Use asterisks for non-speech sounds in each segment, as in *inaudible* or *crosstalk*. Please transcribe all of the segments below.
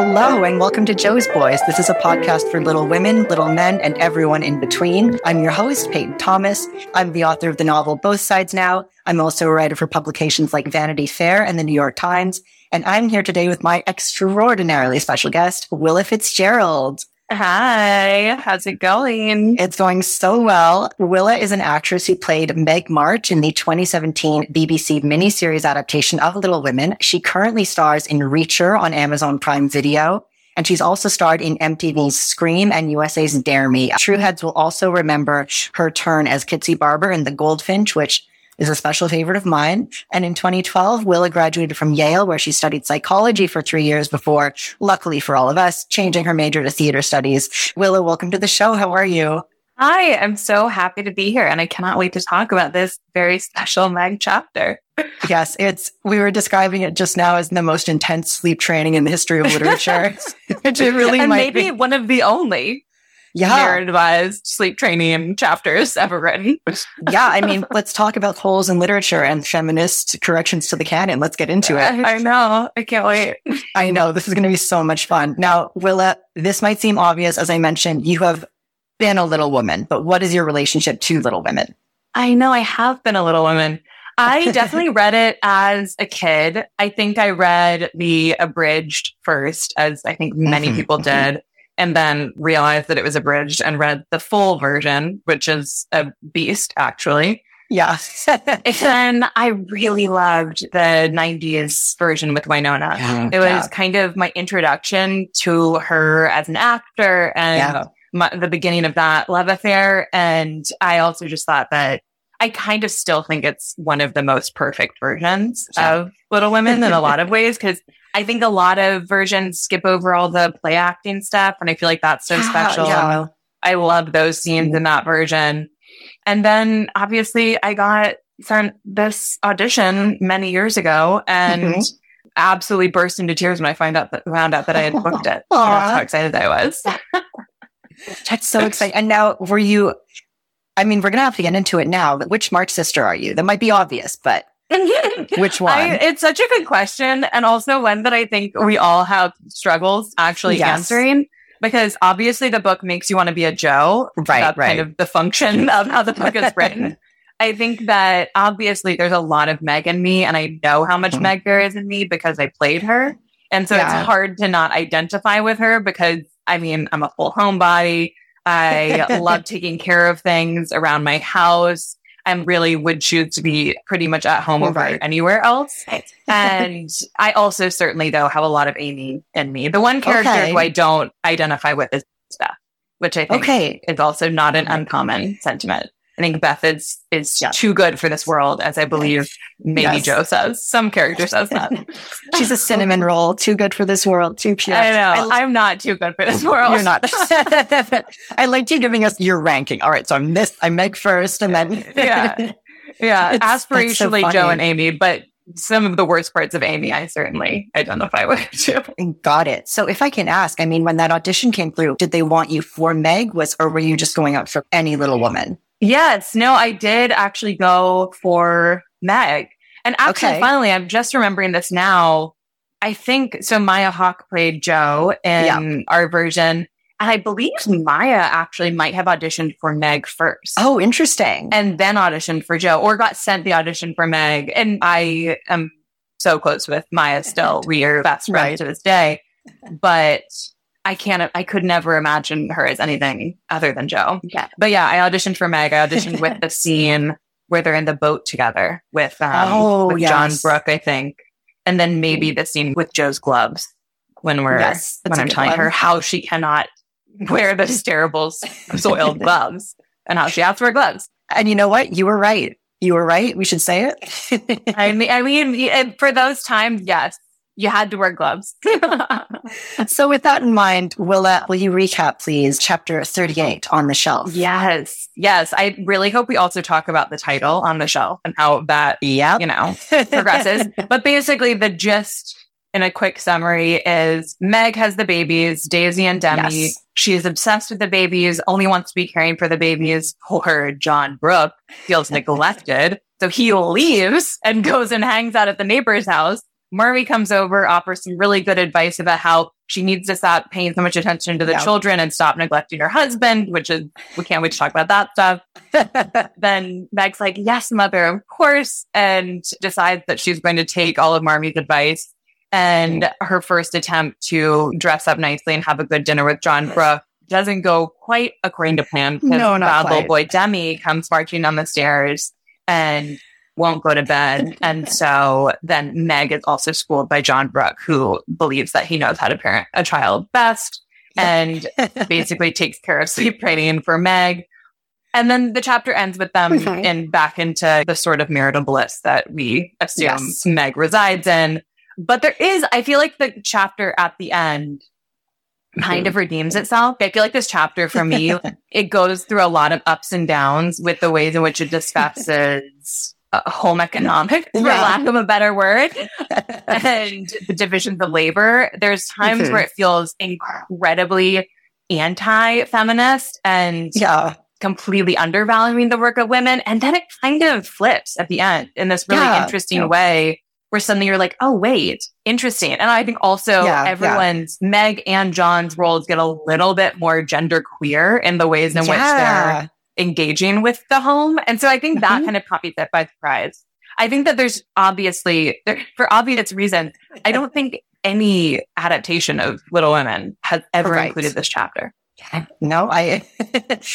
Hello, and welcome to Jo's Boys. This is a podcast for little women, little men, and everyone in between. I'm your host, Peyton Thomas. I'm the author of the novel Both Sides Now. I'm also a writer for publications like Vanity Fair and the New York Times. And I'm here today with my extraordinarily special guest, Willa Fitzgerald. Hi, how's it going? It's going so well. Willa is an actress who played Meg March in the 2017 BBC miniseries adaptation of Little Women. She currently stars in Reacher on Amazon Prime Video. And she's also starred in MTV's Scream and USA's Dare Me. Trueheads will also remember her turn as Kitsey Barbour in The Goldfinch, which is a special favorite of mine. And in 2012, Willa graduated from Yale, where she studied psychology for three years before, luckily for all of us, changing her major to theater studies. Willa, welcome to the show. How are you? Hi, I'm so happy to be here and I cannot wait to talk about this very special Meg chapter. yes, it's, we were describing it just now as the most intense sleep training in the history of literature, *laughs* which it really and might maybe be. one of the only yeah. narrativized sleep training chapters ever written. yeah, I mean, *laughs* let's talk about holes in literature and feminist corrections to the canon. Let's get into it. I know. I can't wait. I know. This is going to be so much fun. Now, Willa, this might seem obvious. As I mentioned, you have been a little woman, but what is your relationship to Little Women? I know I have been a little woman. I *laughs* definitely read it as a kid. I think I read the abridged first, as I think many mm-hmm. people did and then realized that it was abridged and read the full version, which is a beast, actually. Yeah. *laughs* and I really loved the 90s version with Winona. Yeah, it was yeah. kind of my introduction to her as an actor and yeah. my, the beginning of that love affair. And I also just thought that I kind of still think it's one of the most perfect versions of Little Women in a lot of *laughs* ways because I think a lot of versions skip over all the play acting stuff, and I feel like that's so yeah, special. Yeah. I love those scenes in that version. And then obviously I got sent this audition many years ago and mm-hmm. absolutely burst into tears when I find out that, found out that I had *laughs* booked it. That's how excited I was. *laughs* That's so exciting. And now were you, I mean, we're going to have to get into it now, but which March sister are you? That might be obvious, but *laughs* Which one? I, it's such a good question. And also one that I think we all have struggles actually yes. answering because obviously the book makes you want to be a Jo. Right. That's right. kind of the function of how the book is written. *laughs* I think that obviously there's a lot of Meg in me and I know how much mm-hmm. Meg there is in me because I played her. And so yeah. it's hard to not identify with her because I mean, I'm a full homebody. I *laughs* love taking care of things around my house and really would choose to be pretty much at home over right. anywhere else. *laughs* and I also certainly though have a lot of Amy in me. The one character okay. who I don't identify with is Beth, which I think okay. is also not an uncommon sentiment. I think Beth is is yeah. too good for this world, as I believe maybe yes. Jo says. Some character says that. *laughs* She's a cinnamon roll, too good for this world, too pure. I know. I, am not too good for this world. You're not. *laughs* I liked you giving us your ranking. All right, so I'm this. I'm Meg first, and then *laughs* yeah, yeah. It's, Aspirationally, so Jo and Amy, but some of the worst parts of Amy, I certainly identify with too. Got it. So if I can ask, I mean, when that audition came through, did they want you for Meg was, or were you just going out for any little woman? Yes. No, I did actually go for Meg. And actually, okay. finally, I'm just remembering this now. I think so. Maya Hawke played Jo in yeah. our version. And I believe Maya actually might have auditioned for Meg first. Oh, interesting. And then auditioned for Jo or got sent the audition for Meg. And I am so close with Maya still. *laughs* We are best friends right. to this day. But I can't, I could never imagine her as anything other than Jo. Yeah. But yeah, I auditioned for Meg. I auditioned with the *laughs* scene where they're in the boat together with, um, oh, with yes. John Brooke, I think. And then maybe the scene with Jo's gloves when we're, yes, when I'm telling one. her how she cannot wear those *laughs* terrible *laughs* soiled gloves and how she has to wear gloves. And you know what? You were right. You were right. We should say it. I mean, I mean, for those times, yes, you had to wear gloves. *laughs* so with that in mind, Willa, will you recap, please, chapter 38 on the shelf? Yes. Yes. I really hope we also talk about the title on the shelf and how that, yep. you know, progresses. *laughs* but basically the gist in a quick summary is Meg has the babies, Daisy and Demi. Yes. She is obsessed with the babies, only wants to be caring for the babies. Poor John Brooke feels neglected. So he leaves and goes and hangs out at the neighbor's house Marmee comes over, offers some really good advice about how she needs to stop paying so much attention to the yeah. children and stop neglecting her husband, which is, we can't wait to talk about that stuff. *laughs* then Meg's like, yes, mother, of course, and decides that she's going to take all of Marmee's advice. And her first attempt to dress up nicely and have a good dinner with John Brooke doesn't go quite according to plan because no, bad little boy Demi comes marching down the stairs and won't go to bed. *laughs* And so then Meg is also schooled by John Brooke, who believes that he knows how to parent a child best and *laughs* basically takes care of sleep training for Meg. And then the chapter ends with them okay. in back into the sort of marital bliss that we assume yes. Meg resides in. But there is, I feel like the chapter at the end kind of hmm. redeems itself. I feel like this chapter for me, *laughs* it goes through a lot of ups and downs with the ways in which it discusses uh, home economics, for yeah. lack of a better word, *laughs* and the divisions of labor. There's times mm-hmm. where it feels incredibly anti-feminist and yeah. completely undervaluing the work of women. And then it kind of flips at the end in this really yeah. interesting yeah. way where suddenly you're like, oh, wait, interesting. And I think also everyone's Meg and John's roles get a little bit more gender queer in the ways in which they're engaging with the home. And so I think that mm-hmm. kind of caught me by surprise. I think that there's obviously, there, for obvious reasons, I don't think any adaptation of Little Women has ever right. included this chapter. No, I. *laughs*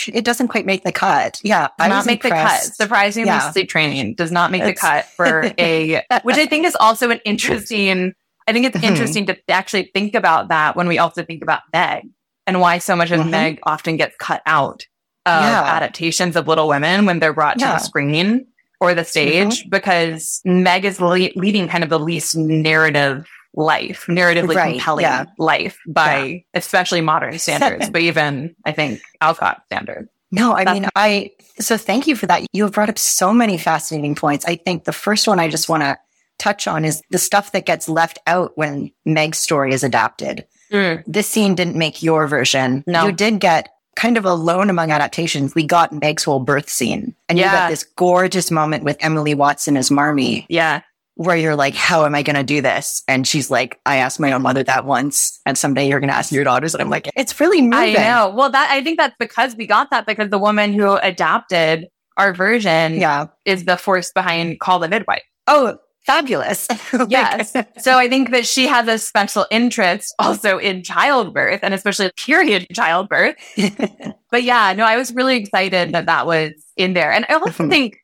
it doesn't quite make the cut. Yeah, I not make impressed. the cut. Surprisingly, yeah. sleep training does not make it's... the cut for *laughs* a, which I think is also an interesting. I think it's mm-hmm. interesting to actually think about that when we also think about Meg and why so much of mm-hmm. Meg often gets cut out of yeah. adaptations of Little Women when they're brought yeah. to the screen or the stage mm-hmm. because Meg is le- leading kind of the least narrative life, narratively right. compelling yeah. life by especially modern standards, but even I think Alcott standards. No, I That's- mean, I, so thank you for that. You have brought up so many fascinating points. I think the first one I just want to touch on is the stuff that gets left out when Meg's story is adapted. Mm. This scene didn't make your version. No. You did get kind of alone among adaptations, we got Meg's whole birth scene. And yeah. you got this gorgeous moment with Emily Watson as Marmee. Yeah. Where you're like, how am I going to do this? And she's like, I asked my own mother that once, and someday you're going to ask your daughters. And I'm like, it's really moving. I know. Well, that I think that's because we got that because the woman who adapted our version, yeah, is the force behind Call the Midwife. Oh, fabulous. *laughs* yes. So I think that she has a special interest also in childbirth and especially period childbirth. *laughs* but yeah, no, I was really excited that that was in there. And I also think,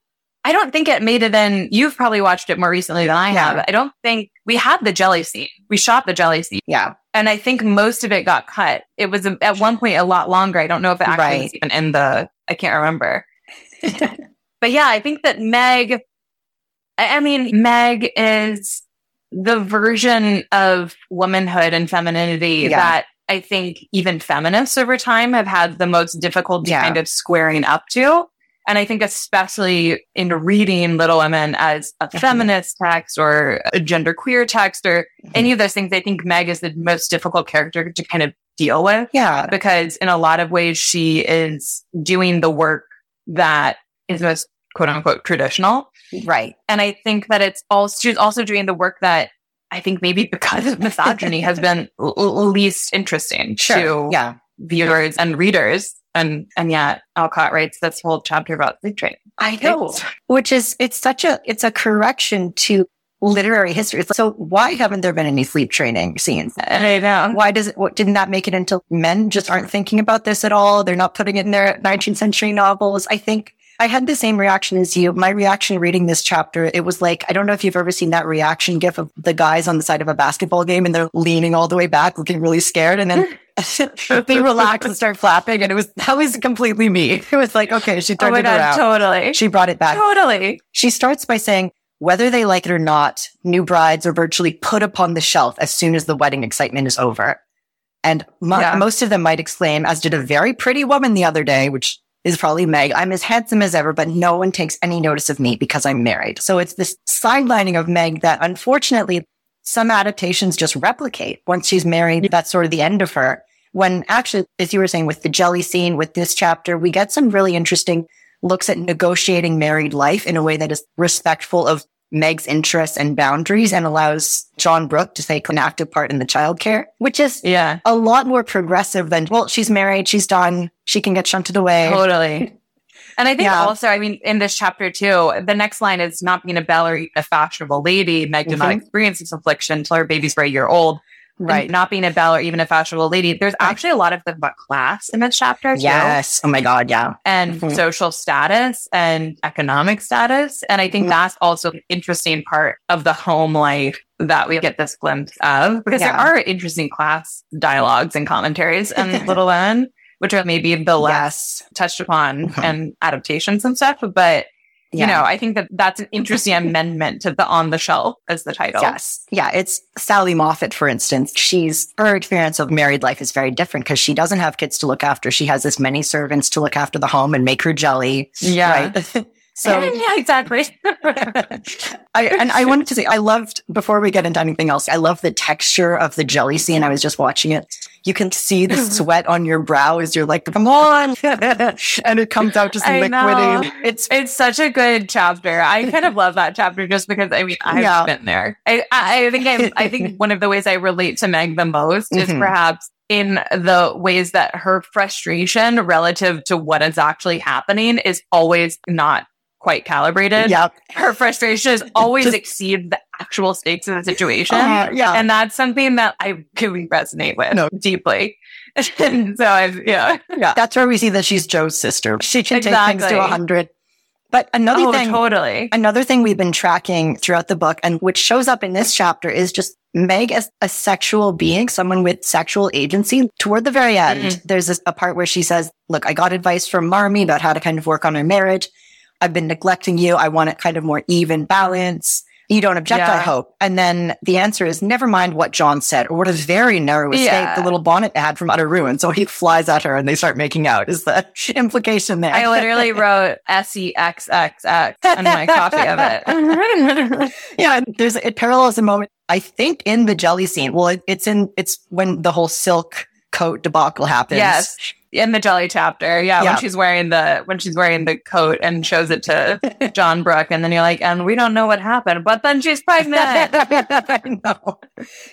I don't think it made it in. You've probably watched it more recently than I have. I don't think we had the jelly scene. We shot the jelly scene. Yeah. And I think most of it got cut. It was a, at one point a lot longer. I don't know if it actually right. was even in the, I can't remember. *laughs* but yeah, I think that Meg, I mean, Meg is the version of womanhood and femininity yeah. that I think even feminists over time have had the most difficulty yeah. kind of squaring up to. And I think especially in reading Little Women as a feminist text or a genderqueer text or mm-hmm. any of those things, I think Meg is the most difficult character to kind of deal with. Yeah. Because in a lot of ways, she is doing the work that is most quote unquote traditional. Right. And I think that it's also, she's also doing the work that I think maybe because of misogyny has *laughs* been l- least interesting sure. to yeah. viewers and readers. And, and yet Alcott writes this whole chapter about sleep training. I know, which is, it's such a, it's a correction to literary history. So why haven't there been any sleep training scenes? I know. Why does it, what, didn't that make it until men just aren't thinking about this at all? They're not putting it in their 19th century novels. I think I had the same reaction as you. My reaction reading this chapter, it was like, I don't know if you've ever seen that reaction gif of the guys on the side of a basketball game and they're leaning all the way back, looking really scared. And then *laughs* they relax and start flapping. And it was, that was completely me. It was like, okay, she turned oh it God, around. Totally. She brought it back. Totally. She starts by saying, whether they like it or not, new brides are virtually put upon the shelf as soon as the wedding excitement is over. And mo- yeah. most of them might exclaim, as did a very pretty woman the other day, which is probably Meg. I'm as handsome as ever, but no one takes any notice of me because I'm married. So it's this sidelining of Meg that unfortunately some adaptations just replicate. Once she's married, that's sort of the end of her. When actually, as you were saying, with the jelly scene, with this chapter, we get some really interesting looks at negotiating married life in a way that is respectful of Meg's interests and boundaries and allows John Brooke to take an active part in the childcare, which is yeah. a lot more progressive than, well, she's married, she's done, she can get shunted away. Totally. And I think yeah. also, I mean, in this chapter too, the next line is not being a belle or a fashionable lady. Meg did mm-hmm. not experience this affliction until her baby's were a year old. Right. not being a belle or even a fashionable lady. There's actually a lot of the class in this chapter. Too. Yes. Oh my God. Yeah. And mm-hmm. social status and economic status. And I think mm-hmm. that's also an interesting part of the home life that we get this glimpse of because yeah. there are interesting class dialogues and commentaries in *laughs* Little Women, which are maybe the less yes. touched upon mm-hmm. and adaptations and stuff. But yeah. You know, I think that that's an interesting *laughs* amendment to the on the shelf as the title. Yes. Yeah. It's Sally Moffat, for instance. She's, her experience of married life is very different because she doesn't have kids to look after. She has this many servants to look after the home and make her jelly. Yeah. Right? *laughs* So *laughs* yeah, exactly. I and I wanted to say I loved before we get into anything else. I love the texture of the jelly scene. I was just watching it. You can see the *laughs* sweat on your brow as you're like, "Come on," *laughs* and it comes out just liquidy. It's it's such a good chapter. I kind of love that chapter just because I mean I've yeah. been there. I I think i I think *laughs* one of the ways I relate to Meg the most is mm-hmm. perhaps in the ways that her frustration relative to what is actually happening is always not quite calibrated. Yeah. Her frustration is always Just, exceed the actual stakes of the situation. Uh, yeah. And that's something that I really resonate with no. deeply. *laughs* and so I, yeah. Yeah. That's where we see that she's Jo's sister. She can exactly. take things to a hundred. But another oh, thing, totally. Another thing we've been tracking throughout the book and which shows up in this chapter is just Meg as a sexual being, someone with sexual agency. Toward the very end, mm-hmm. there's this, a part where she says, look, I got advice from Marmee about how to kind of work on her marriage. I've been neglecting you. I want it kind of more even balance. You don't object, yeah. I hope. And then the answer is never mind what John said or what a very narrow escape yeah. the little bonnet had from utter ruin. So he flies at her and they start making out is the *laughs* implication there. I literally *laughs* wrote S-E-X-X-X on my copy of it. *laughs* yeah. There's, it parallels a moment, I think in the jelly scene. Well, it, it's in, it's when the whole silk coat debacle happens. Yes in the jelly chapter. Yeah, yeah, when she's wearing the when she's wearing the coat and shows it to *laughs* John Brooke, and then you're like, and we don't know what happened, but then she's pregnant. *laughs* I know.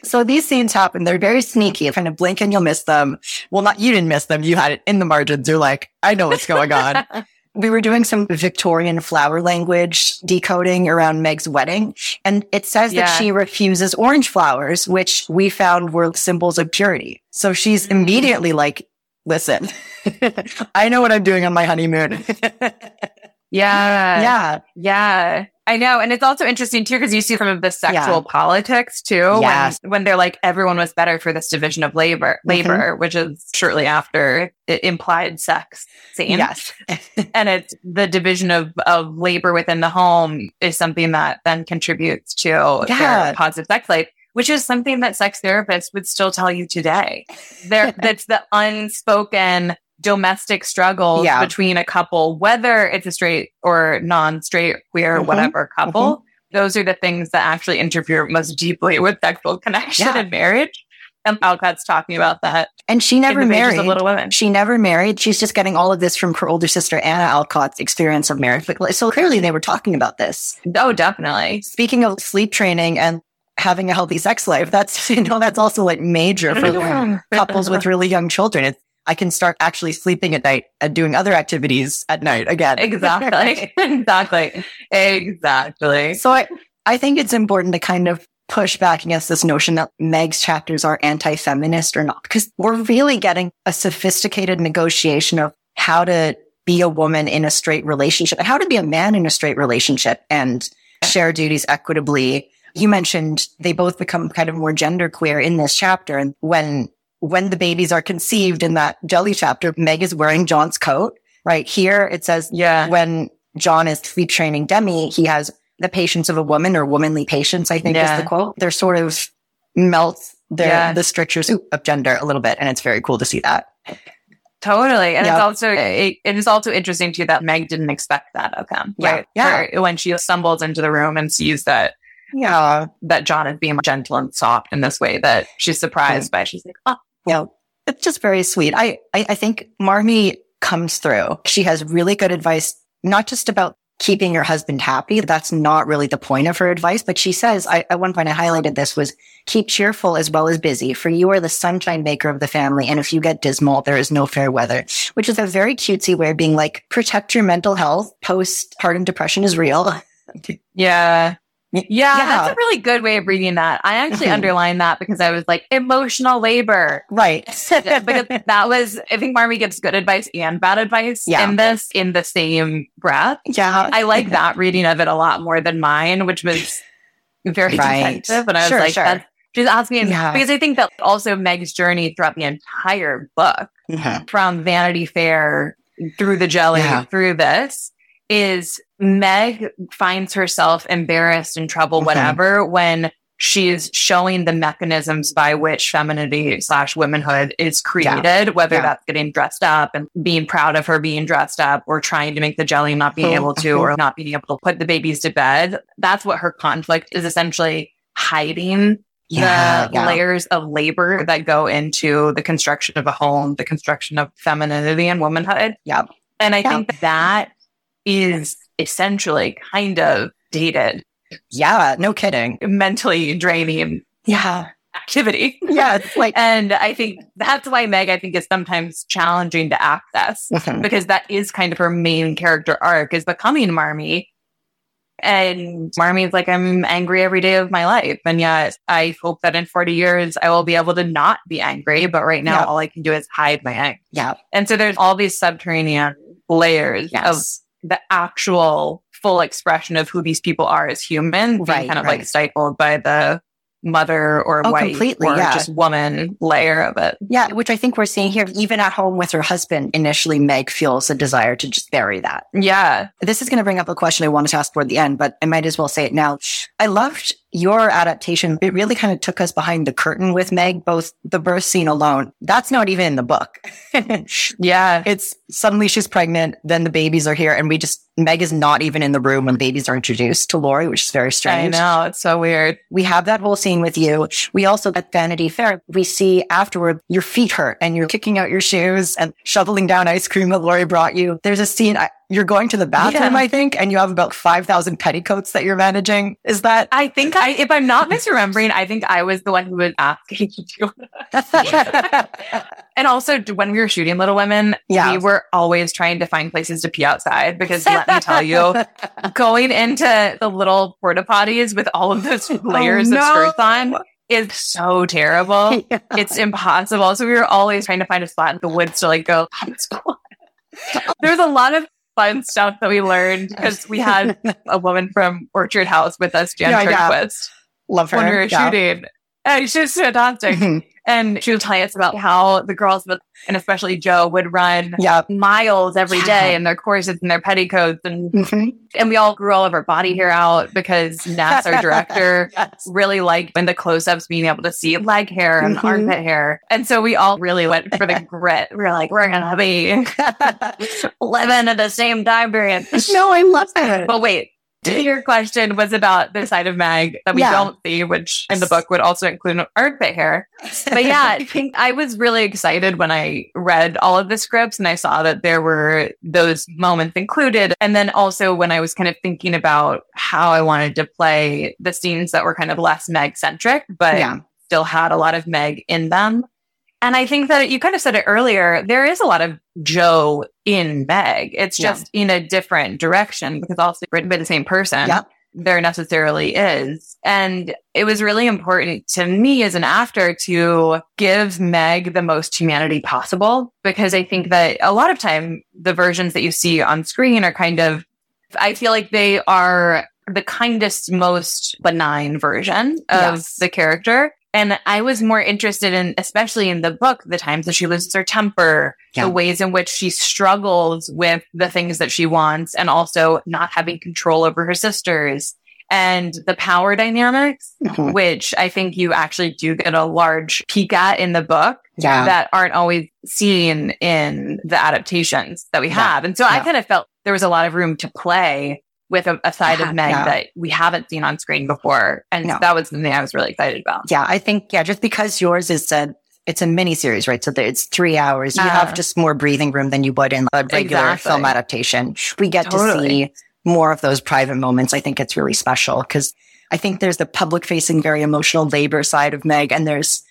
So these scenes happen. They're very sneaky. Kind of blink and you'll miss them. Well, not you didn't miss them. You had it in the margins. You're like, I know what's going on. *laughs* we were doing some Victorian flower language decoding around Meg's wedding. And it says yeah. that she refuses orange flowers, which we found were symbols of purity. So she's mm-hmm. immediately like, listen, *laughs* I know what I'm doing on my honeymoon. *laughs* yeah. Yeah. Yeah. I know. And it's also interesting too, because you see some of the sexual yeah. politics too, yes. when, when they're like, everyone was better for this division of labor, mm-hmm. labor, mm-hmm. which is shortly after it implied sex scene. Yes. *laughs* and it's the division of, of labor within the home is something that then contributes to yeah. their positive sex life which is something that sex therapists would still tell you today. There, *laughs* that's the unspoken domestic struggles yeah. between a couple, whether it's a straight or non-straight, queer, mm-hmm. whatever couple. Mm-hmm. Those are the things that actually interfere most deeply with sexual connection yeah. and marriage. And Alcott's talking about that. And she never married. Little Women. She never married. She's just getting all of this from her older sister, Anna Alcott's experience of marriage. So clearly they were talking about this. Oh, definitely. Speaking of sleep training and having a healthy sex life. That's, *laughs* you know, that's also like major for couples with really young children. It's, I can start actually sleeping at night and doing other activities at night again. Exactly. *laughs* exactly. Exactly. So I, I think it's important to kind of push back against this notion that Meg's chapters are anti-feminist or not, because we're really getting a sophisticated negotiation of how to be a woman in a straight relationship and how to be a man in a straight relationship and share duties equitably you mentioned they both become kind of more gender queer in this chapter. And when, when the babies are conceived in that jelly chapter, Meg is wearing John's coat. Right here, it says, yeah, when John is sleep training Demi, he has the patience of a woman or womanly patience, I think yeah. is the quote. They're sort of melts their, yeah. the strictures of gender a little bit. And it's very cool to see that. Totally. And yep. it's also, it, it is also interesting too that Meg didn't expect that outcome. Yeah. Right? Yeah. when she stumbles into the room and sees that yeah, that John is being gentle and soft in this way that she's surprised by. She's like, oh, yeah, it's just very sweet. I, I, I think Marmee comes through. She has really good advice, not just about keeping your husband happy. That's not really the point of her advice. But she says, I, at one point I highlighted this was keep cheerful as well as busy for you are the sunshine maker of the family. And if you get dismal, there is no fair weather, which is a very cutesy way of being like, protect your mental health. Postpartum depression is real. yeah. Yeah, yeah, that's a really good way of reading that. I actually *laughs* underlined that because I was like, emotional labor. Right. *laughs* because that was, I think Marmee gives good advice and bad advice yeah. in this in the same breath. Yeah. I like *laughs* that reading of it a lot more than mine, which was very right. defensive. And I was sure, like, sure. that's, she's asking, yeah. because I think that also Meg's journey throughout the entire book mm-hmm. from Vanity Fair through the jelly, yeah. through this is Meg finds herself embarrassed, in trouble, mm-hmm. whatever, when she's showing the mechanisms by which femininity slash womanhood is created, yeah. whether yeah. that's getting dressed up and being proud of her being dressed up or trying to make the jelly not being able to or not being able to put the babies to bed. That's what her conflict is essentially hiding yeah, the yeah. layers of labor that go into the construction of a home, the construction of femininity and womanhood. Yeah. And I think that is essentially kind of dated. Yeah, no kidding. Mentally draining. Yeah. Activity. Yeah. It's like, *laughs* and I think that's why Meg, I think, is sometimes challenging to access mm-hmm. because that is kind of her main character arc is becoming Marmee. And Marmee's like, I'm angry every day of my life. And yet I hope that in 40 years, I will be able to not be angry. But right now, all I can do is hide my anger. Yeah. And so there's all these subterranean layers yes. of the actual full expression of who these people are as humans right, being kind of right. like stifled by the mother or oh, wife completely, or yeah. just woman layer of it. Yeah, which I think we're seeing here, even at home with her husband. Initially, Meg feels a desire to just bury that. Yeah. This is going to bring up a question I wanted to ask toward the end, but I might as well say it now. I loved your adaptation, it really kind of took us behind the curtain with Meg, both the birth scene alone. That's not even in the book. *laughs* yeah. It's suddenly she's pregnant, then the babies are here, and we just, Meg is not even in the room when babies are introduced to Laurie, which is very strange. I know. It's so weird. We have that whole scene with you. We also at Vanity Fair, we see afterward your feet hurt and you're kicking out your shoes and shoveling down ice cream that Laurie brought you. There's a scene, I, you're going to the bathroom, yeah. I think, and you have about 5,000 petticoats that you're managing. Is that? I think I, if I'm not misremembering, I think I was the one who was asking to do *laughs* And also when we were shooting Little Women, yeah. we were always trying to find places to pee outside because let me tell you, *laughs* going into the little porta potties with all of those oh, layers oh, no. of skirts on is so terrible. *laughs* Yeah. It's impossible. So we were always trying to find a spot in the woods to like go, There's a lot of fun stuff that we learned *laughs* because we had a woman from Orchard House with us, Jan Turnquist. Yeah. Love her. When we were yeah. shooting. And she's fantastic. Mm-hmm. And she was telling us about how the girls, and especially Jo, would run yep. miles every day in their corsets and their petticoats. And, mm-hmm. and we all grew all of our body hair out because *laughs* Ness, our director, yes. really liked when the close ups being able to see leg hair and mm-hmm. armpit hair. And so we all really went for the *laughs* grit. We were like, we're going to be *laughs* living at the same time period. No, I love it. But wait, your question was about the side of Meg that we yeah. don't see, which in the book would also include armpit hair. But yeah, I *laughs* think I was really excited when I read all of the scripts and I saw that there were those moments included. And then also when I was kind of thinking about how I wanted to play the scenes that were kind of less Meg centric, but yeah. still had a lot of Meg in them. And I think that you kind of said it earlier. There is a lot of Jo in Meg. It's just yeah. in a different direction because also written by the same person. Yep. There necessarily is. And it was really important to me as an actor to give Meg the most humanity possible because I think that a lot of time the versions that you see on screen are kind of, I feel like they are the kindest, most benign version of yes. the character. And I was more interested in, especially in the book, the times that she loses her temper, yeah. the ways in which she struggles with the things that she wants and also not having control over her sisters and the power dynamics, mm-hmm. which I think you actually do get a large peek at in the book yeah. that aren't always seen in the adaptations that we have. Yeah. And so I kind of felt there was a lot of room to play with a, a side yeah, of Meg that we haven't seen on screen before. And no. that was something I was really excited about. Yeah, I think, yeah, just because yours is a, it's a mini series, right? So it's three hours. You uh, have just more breathing room than you would in a regular exactly. film adaptation. We get totally. to see more of those private moments, I think it's really special because I think there's the public facing, very emotional labor side of Meg and there's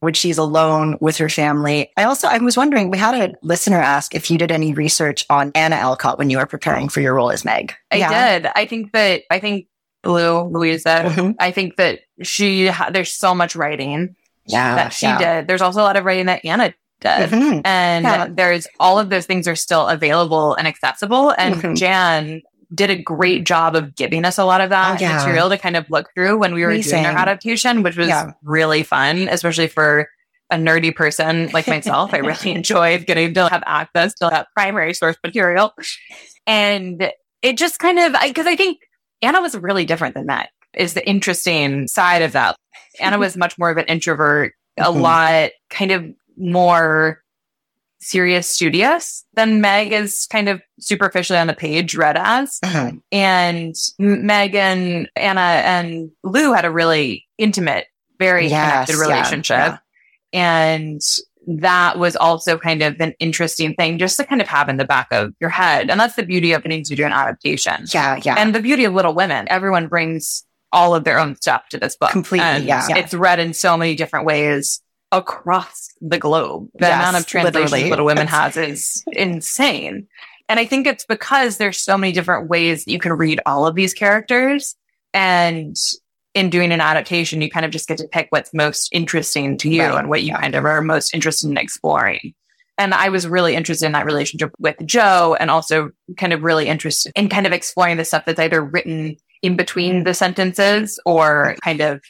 when she's alone with her family. I also, I was wondering, we had a listener ask if you did any research on Anna Alcott when you were preparing for your role as Meg. I yeah. did. I think that, I think Lou, Louisa, mm-hmm. I think that she, ha- there's so much writing yeah, that she yeah. did. There's also a lot of writing that Anna did. Mm-hmm. And yeah. there's all of those things are still available and accessible. And mm-hmm. Jan did a great job of giving us a lot of that oh, yeah. material to kind of look through when we were Amazing. doing our adaptation, which was yeah. really fun, especially for a nerdy person like *laughs* myself. I really enjoyed getting to have access to that primary source material. And it just kind of, because I, I think Anna was really different than that is the interesting side of that. Anna *laughs* was much more of an introvert, a mm-hmm. lot kind of more serious studious than Meg is kind of superficially on the page read as. Uh-huh. And Meg and Anna and Lou had a really intimate, very yes, connected relationship. Yeah, yeah. And that was also kind of an interesting thing just to kind of have in the back of your head. And that's the beauty of getting to do an adaptation. Yeah, yeah. And the beauty of Little Women. Everyone brings all of their own stuff to this book. Completely. And yeah. It's read in so many different ways across the globe. The yes, amount of translations literally. Little Women has is insane. And I think it's because there's so many different ways you can read all of these characters. And in doing an adaptation, you kind of just get to pick what's most interesting to you right. and what you yeah. kind of are most interested in exploring. And I was really interested in that relationship with Jo and also kind of really interested in kind of exploring the stuff that's either written in between the sentences or kind of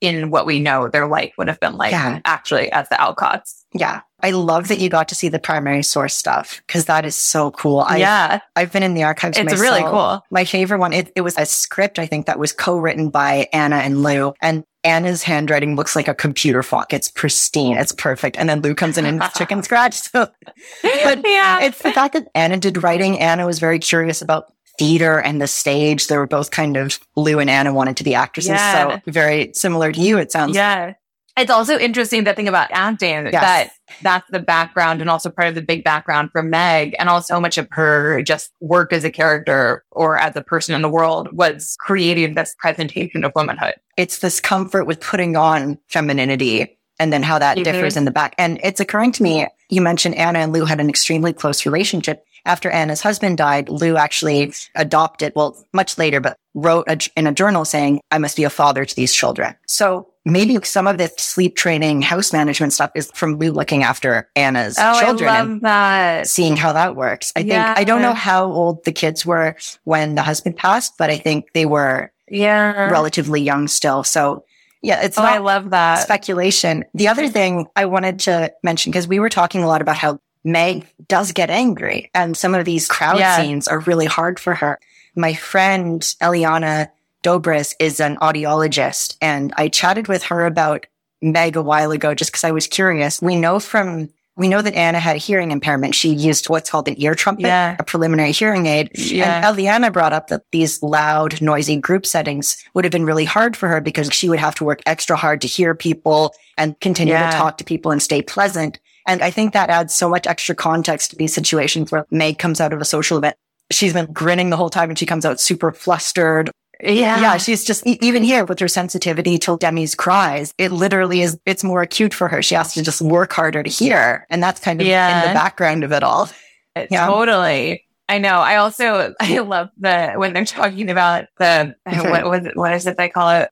in what we know their life would have been like yeah. actually as the Alcotts. Yeah. I love that you got to see the primary source stuff because that is so cool. I, yeah. I've been in the archives. It's myself. really cool. My favorite one, it, it was a script, I think that was co-written by Anna and Lou and Anna's handwriting looks like a computer font. It's pristine. It's perfect. And then Lou comes in and *laughs* chicken scratch. So, *laughs* but yeah. it's the fact that Anna did writing. Anna was very curious about theater and the stage. They were both kind of Lou and Anna wanted to be actresses. Yeah. So very similar to you, it sounds. Yeah. It's also interesting that thing about acting yes. that that's the background and also part of the big background for Meg and also much of her just work as a character or as a person in the world was creating this presentation of womanhood. It's this comfort with putting on femininity and then how that mm-hmm. differs in the back. And it's occurring to me, you mentioned Anna and Lou had an extremely close relationship after Anna's husband died, Lou actually adopted, well, much later, but wrote a, in a journal saying, I must be a father to these children. So maybe some of this sleep training, house management stuff is from Lou looking after Anna's oh, children. I love that. Seeing how that works. I yeah. think, I don't know how old the kids were when the husband passed, but I think they were yeah. relatively young still. So yeah, it's oh, I love that speculation. The other thing I wanted to mention, because we were talking a lot about how Meg does get angry and some of these crowd yeah. scenes are really hard for her. My friend Eliana Dobris is an audiologist and I chatted with her about Meg a while ago just because I was curious. We know from we know that Anna had a hearing impairment. She used what's called an ear trumpet, yeah. a preliminary hearing aid. Yeah. And Eliana brought up that these loud, noisy group settings would have been really hard for her because she would have to work extra hard to hear people and continue yeah. to talk to people and stay pleasant. And I think that adds so much extra context to these situations where Meg comes out of a social event. She's been grinning the whole time and she comes out super flustered. Yeah. Yeah. She's just, even here with her sensitivity to Demi's cries, it literally is, it's more acute for her. She has to just work harder to hear. And that's kind of yeah. in the background of it all. Yeah. Totally. I know. I also, *laughs* I love the, when they're talking about the, what, what, what is it they call it?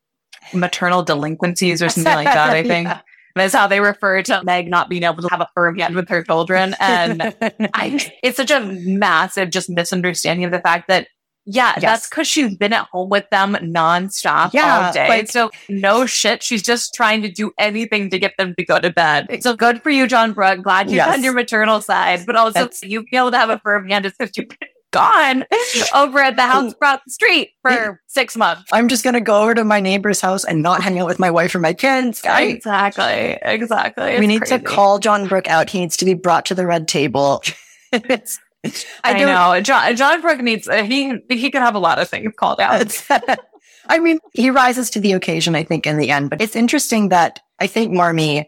Maternal delinquencies or something like that, I think. *laughs* yeah. That's how they refer to Meg not being able to have a firm hand with her children. And I, *laughs* it's such a massive just misunderstanding of the fact that yeah, yes. that's because she's been at home with them nonstop yeah, all day. Like, so no shit. She's just trying to do anything to get them to go to bed. So good for you, John Brooke. Glad you've yes. on your maternal side, but also you be able to have a firm hand is because you gone *laughs* over at the house across the street for six months. I'm just going to go over to my neighbor's house and not hang out with my wife or my kids. *laughs* Exactly. Exactly. It's we need crazy. to call John Brooke out. He needs to be brought to the red table. *laughs* it's, I, I know. John, Jon Brook needs, uh, he, he could have a lot of things called out. I mean, he rises to the occasion, I think, in the end, but it's interesting that I think Marmee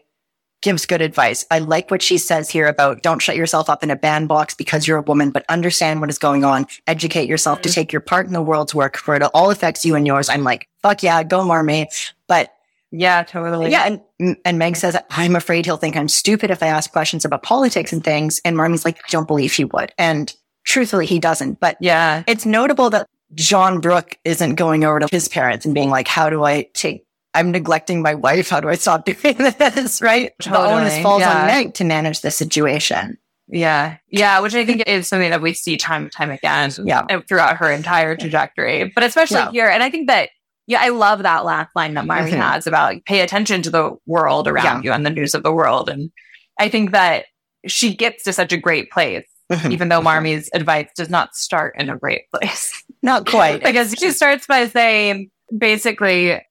gives good advice. I like what she says here about don't shut yourself up in a bandbox because you're a woman, but understand what is going on. Educate yourself mm-hmm. to take your part in the world's work for it all affects you and yours. I'm like, fuck yeah, go Marmee. But yeah, totally. Yeah. And, and Meg says, I'm afraid he'll think I'm stupid if I ask questions about politics and things. And Marmee's like, I don't believe he would. And truthfully, he doesn't. But yeah, it's notable that John Brooke isn't going over to his parents and being like, how do I take, I'm neglecting my wife. How do I stop *laughs* doing this? Right. Totally. The onus falls yeah. on Meg to manage the situation. Yeah. Yeah. Which I think is something that we see time and time again. Yeah. Throughout her entire trajectory, but especially yeah. here. And I think that yeah, I love that last line that Marmee mm-hmm. has about like, pay attention to the world around yeah. you and the news of the world. And I think that she gets to such a great place, mm-hmm. even though Marmee's advice does not start in a great place. Not *laughs* quite. because she starts by saying, basically,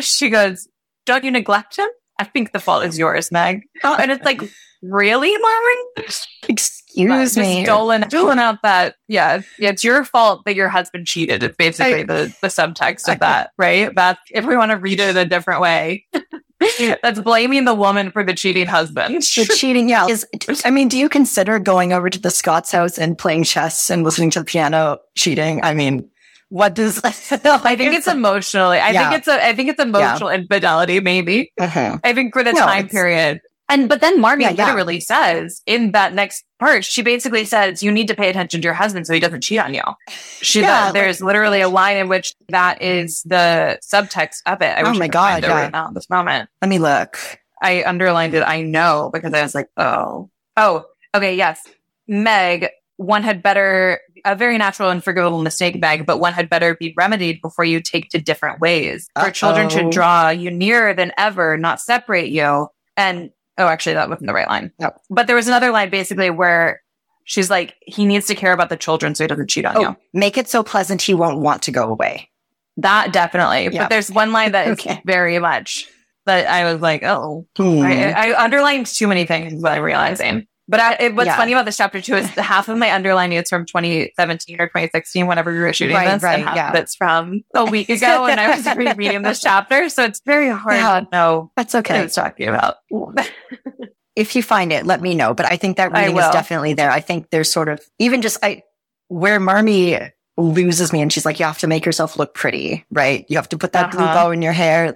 she goes, don't you neglect him? I think the fault is yours, Meg. Oh. And it's like, really, Marmee? Excuse me. Stolen, stolen out that, yeah, yeah, it's your fault that your husband cheated. It's basically I, the, the subtext of that, right? That's, if we want to read it a different way. *laughs* That's blaming the woman for the cheating husband. The cheating, yeah. Is, I mean, do you consider going over to the Scott's house and playing chess and listening to the piano cheating? I mean, what does *laughs* I think it's emotionally. I yeah. think it's a. I think it's emotional yeah. infidelity. Maybe. Uh-huh. I think for the no, time period, and but then Marmee yeah, literally says in that next part, she basically says you need to pay attention to your husband so he doesn't cheat on you. She yeah, there's like, literally a line in which that is the subtext of it. I oh my god! Yeah. Right now, this moment. Let me look. I underlined it. I know because I was like, oh, oh, okay, yes. Meg, one had better a very natural and forgivable mistake, Meg, but one had better be remedied before you take to different ways. Uh-oh. For children should draw you nearer than ever, not separate you. And Oh, actually, that wasn't the right line. No. But there was another line basically where she's like, he needs to care about the children so he doesn't cheat on oh, you. Make it so pleasant he won't want to go away. That definitely. Yep. But there's one line that *laughs* okay. is very much that I was like, oh, hmm. I, I underlined too many things, but I'm realizing. But I, it, what's yeah. funny about this chapter too is half of my underlining is from 2017 or 2016, whenever we were shooting right, this, right, and half yeah. that's from a week ago, and I was *laughs* rereading this chapter, so it's very hard yeah, to know. That's okay. What I was talking about. *laughs* if you find it, let me know. But I think that reading is definitely there. I think there's sort of even just I where Marmee loses me, and she's like, "You have to make yourself look pretty, right? You have to put that uh-huh. blue bow in your hair."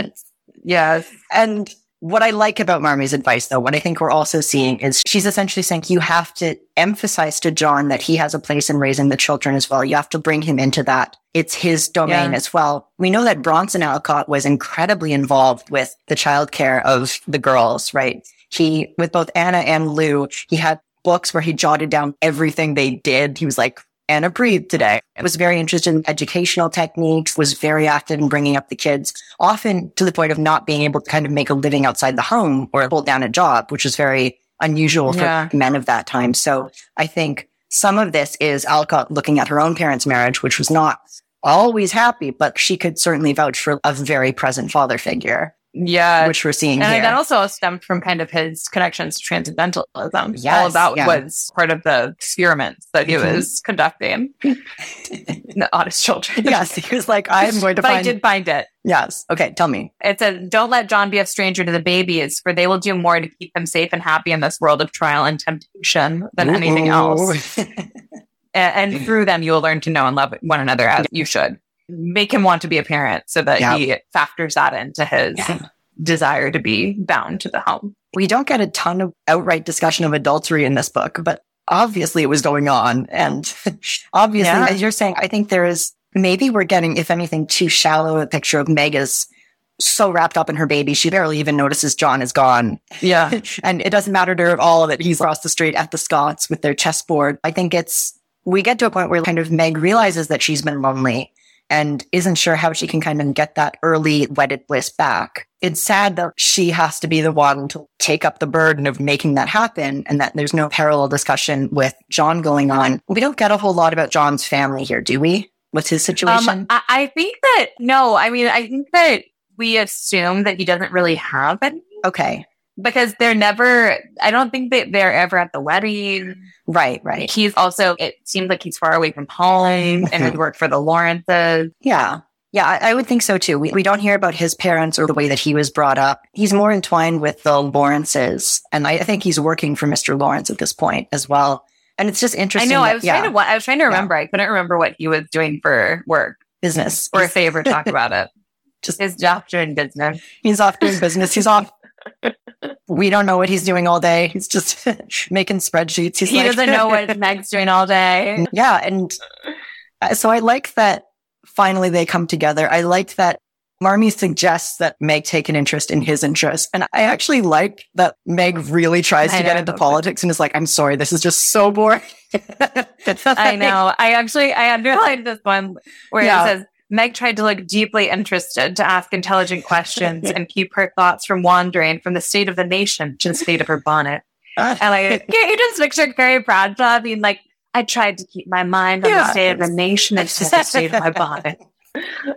*laughs* yes, and what I like about Marmee's advice, though, what I think we're also seeing is she's essentially saying you have to emphasize to John that he has a place in raising the children as well. You have to bring him into that. It's his domain yeah. as well. We know that Bronson Alcott was incredibly involved with the childcare of the girls, right? He, with both Anna and Lou, he had books where he jotted down everything they did. He was like, Anna breathe today. I was very interested in educational techniques, was very active in bringing up the kids, often to the point of not being able to kind of make a living outside the home or hold down a job, which is very unusual for yeah. men of that time. So I think some of this is Alcott looking at her own parents' marriage, which was not always happy, but she could certainly vouch for a very present father figure. Yeah. Which we're seeing and here. that also stemmed from kind of his connections to transcendentalism. Yes, All of that yeah. was part of the experiments that he mm-hmm. was conducting. *laughs* the oddest children. Yes. He was like, I'm going to but find. I did find it. Yes. Okay. Tell me. It says, don't let John be a stranger to the babies, for they will do more to keep them safe and happy in this world of trial and temptation than Ooh. anything else. *laughs* and, and through them, you will learn to know and love one another as you should make him want to be a parent so that yep. he factors that into his yeah. desire to be bound to the home. We don't get a ton of outright discussion of adultery in this book, but obviously it was going on. And *laughs* obviously, yeah. as you're saying, I think there is maybe we're getting, if anything, too shallow a picture of Mega's so wrapped up in her baby, she barely even notices John is gone. Yeah. *laughs* and it doesn't matter to her at all that he's across the street at the Scotts with their chessboard. I think it's, we get to a point where kind of Meg realizes that she's been lonely and isn't sure how she can kind of get that early wedded bliss back. It's sad that she has to be the one to take up the burden of making that happen and that there's no parallel discussion with John going on. We don't get a whole lot about John's family here, do we? What's his situation? Um, I, I think that, no, I mean, I think that we assume that he doesn't really have any. Okay because they're never i don't think that they're ever at the wedding right right he's also it seems like he's far away from home and would *laughs* work for the Laurences yeah Yeah, I, I, would think so too. We, we don't hear about his parents or the way that he was brought up. He's more entwined with the Laurences. And I, I think he's working for Mr. Laurence at this point as well. And it's just interesting. I know. That, I was yeah. trying to, I was trying to remember. Yeah. I couldn't remember what he was doing for work, business, or if they ever talk *laughs* about it. Just his off doing business. He's off doing business. He's off. We don't know what he's doing all day. He's just *laughs* making spreadsheets. He's he like, doesn't know what *laughs* Meg's doing all day. Yeah, and uh, so I like that finally they come together. I like that Marmee suggests that Meg take an interest in his interest. And I actually like that Meg really tries I to know, get into politics and is like, I'm sorry, this is just so boring. *laughs* I know. I actually, I underlined this one where yeah. it says, Meg tried to look deeply interested to ask intelligent questions and keep her thoughts from wandering from the state of the nation to the state of her bonnet. Ah. and like, you just picture Carrie Bradshaw being like, I tried to keep my mind on yeah. the state of the nation and to the state of my bonnet.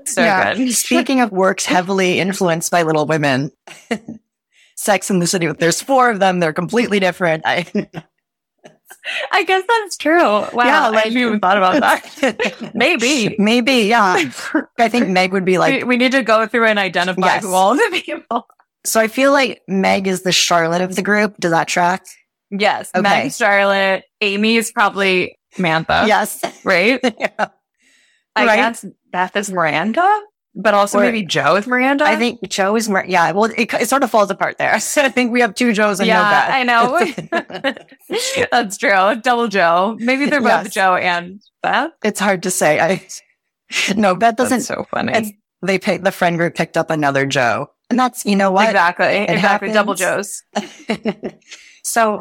So yeah. good. Speaking of works heavily influenced by Little Women, *laughs* Sex in the City, there's four of them. They're completely different. I, I guess that's true. Wow. Yeah, like, I even thought about that. *laughs* Maybe. Maybe, yeah. I think Meg would be like. We, we need to go through and identify yes. who all the people. So I feel like Meg is the Charlotte of the group. Does that track? Yes. Okay. Meg, Charlotte, Amy is probably Mantha. Yes. Right? *laughs* yeah. I right? guess Beth is Miranda, but also or, maybe Jo with Miranda. I think Jo is Mir- yeah. Well, it, it, sort of falls apart there. *laughs* So I think we have two Jos and yeah, no Beth. I know. *laughs* *laughs* That's true. Double Jo. Maybe they're both yes. Jo and Beth. It's hard to say. I no, Beth doesn't. That's so funny. They picked the friend group picked up another Jo, and that's you know what exactly it exactly happens. double Jos. So,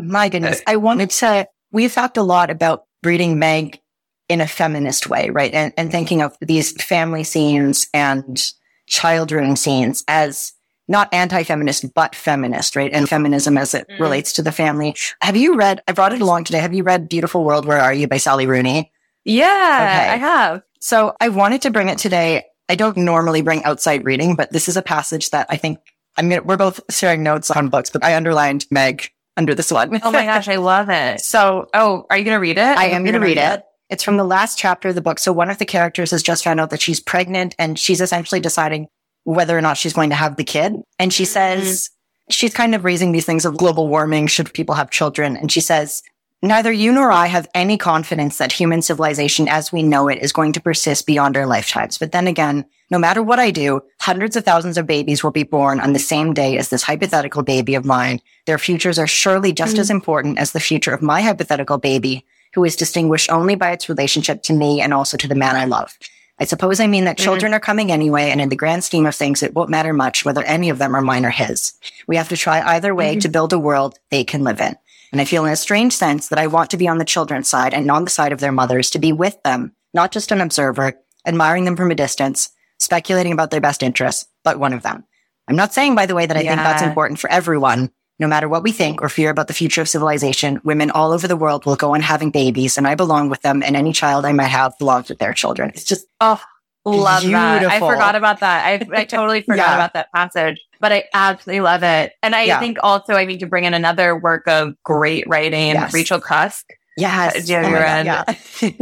my goodness, I wanted to, we've talked a lot about breeding Meg in a feminist way, right? And, and thinking of these family scenes and children scenes as not anti-feminist, but feminist, right? And feminism as it mm. relates to the family. Have you read, I brought it along today. Have you read Beautiful World, Where Are You by Sally Rooney? Yeah, okay. I have. So I wanted to bring it today. I don't normally bring outside reading, but this is a passage that I think I'm gonna, we're both sharing notes on books, but I underlined Meg under this one. oh my gosh, I love it. *laughs* So, oh, are you going to read it? I am going to read, read it. it. It's from the last chapter of the book. So one of the characters has just found out that she's pregnant and she's essentially deciding whether or not she's going to have the kid. And she says, mm-hmm. she's kind of raising these things of global warming. Should people have children? And she says, Neither you nor I have any confidence that human civilization as we know it is going to persist beyond our lifetimes. But then again, no matter what I do, hundreds of thousands of babies will be born on the same day as this hypothetical baby of mine. Their futures are surely just mm. as important as the future of my hypothetical baby, who is distinguished only by its relationship to me and also to the man I love. I suppose I mean that mm-hmm. children are coming anyway, and in the grand scheme of things, it won't matter much whether any of them are mine or his. We have to try either way mm-hmm. to build a world they can live in. And I feel in a strange sense that I want to be on the children's side and on the side of their mothers to be with them, not just an observer, admiring them from a distance, speculating about their best interests, but one of them. I'm not saying, by the way, that I yeah. think that's important for everyone. No matter what we think or fear about the future of civilization, women all over the world will go on having babies and I belong with them and any child I might have belongs with their children. It's just, oh, love beautiful. that. I forgot about that. I, I *laughs* totally forgot yeah. about that passage but I absolutely love it. And I yeah. think also I need to bring in another work of great writing, yes. Rachel Cusk. Yes. Uh, oh God, yeah.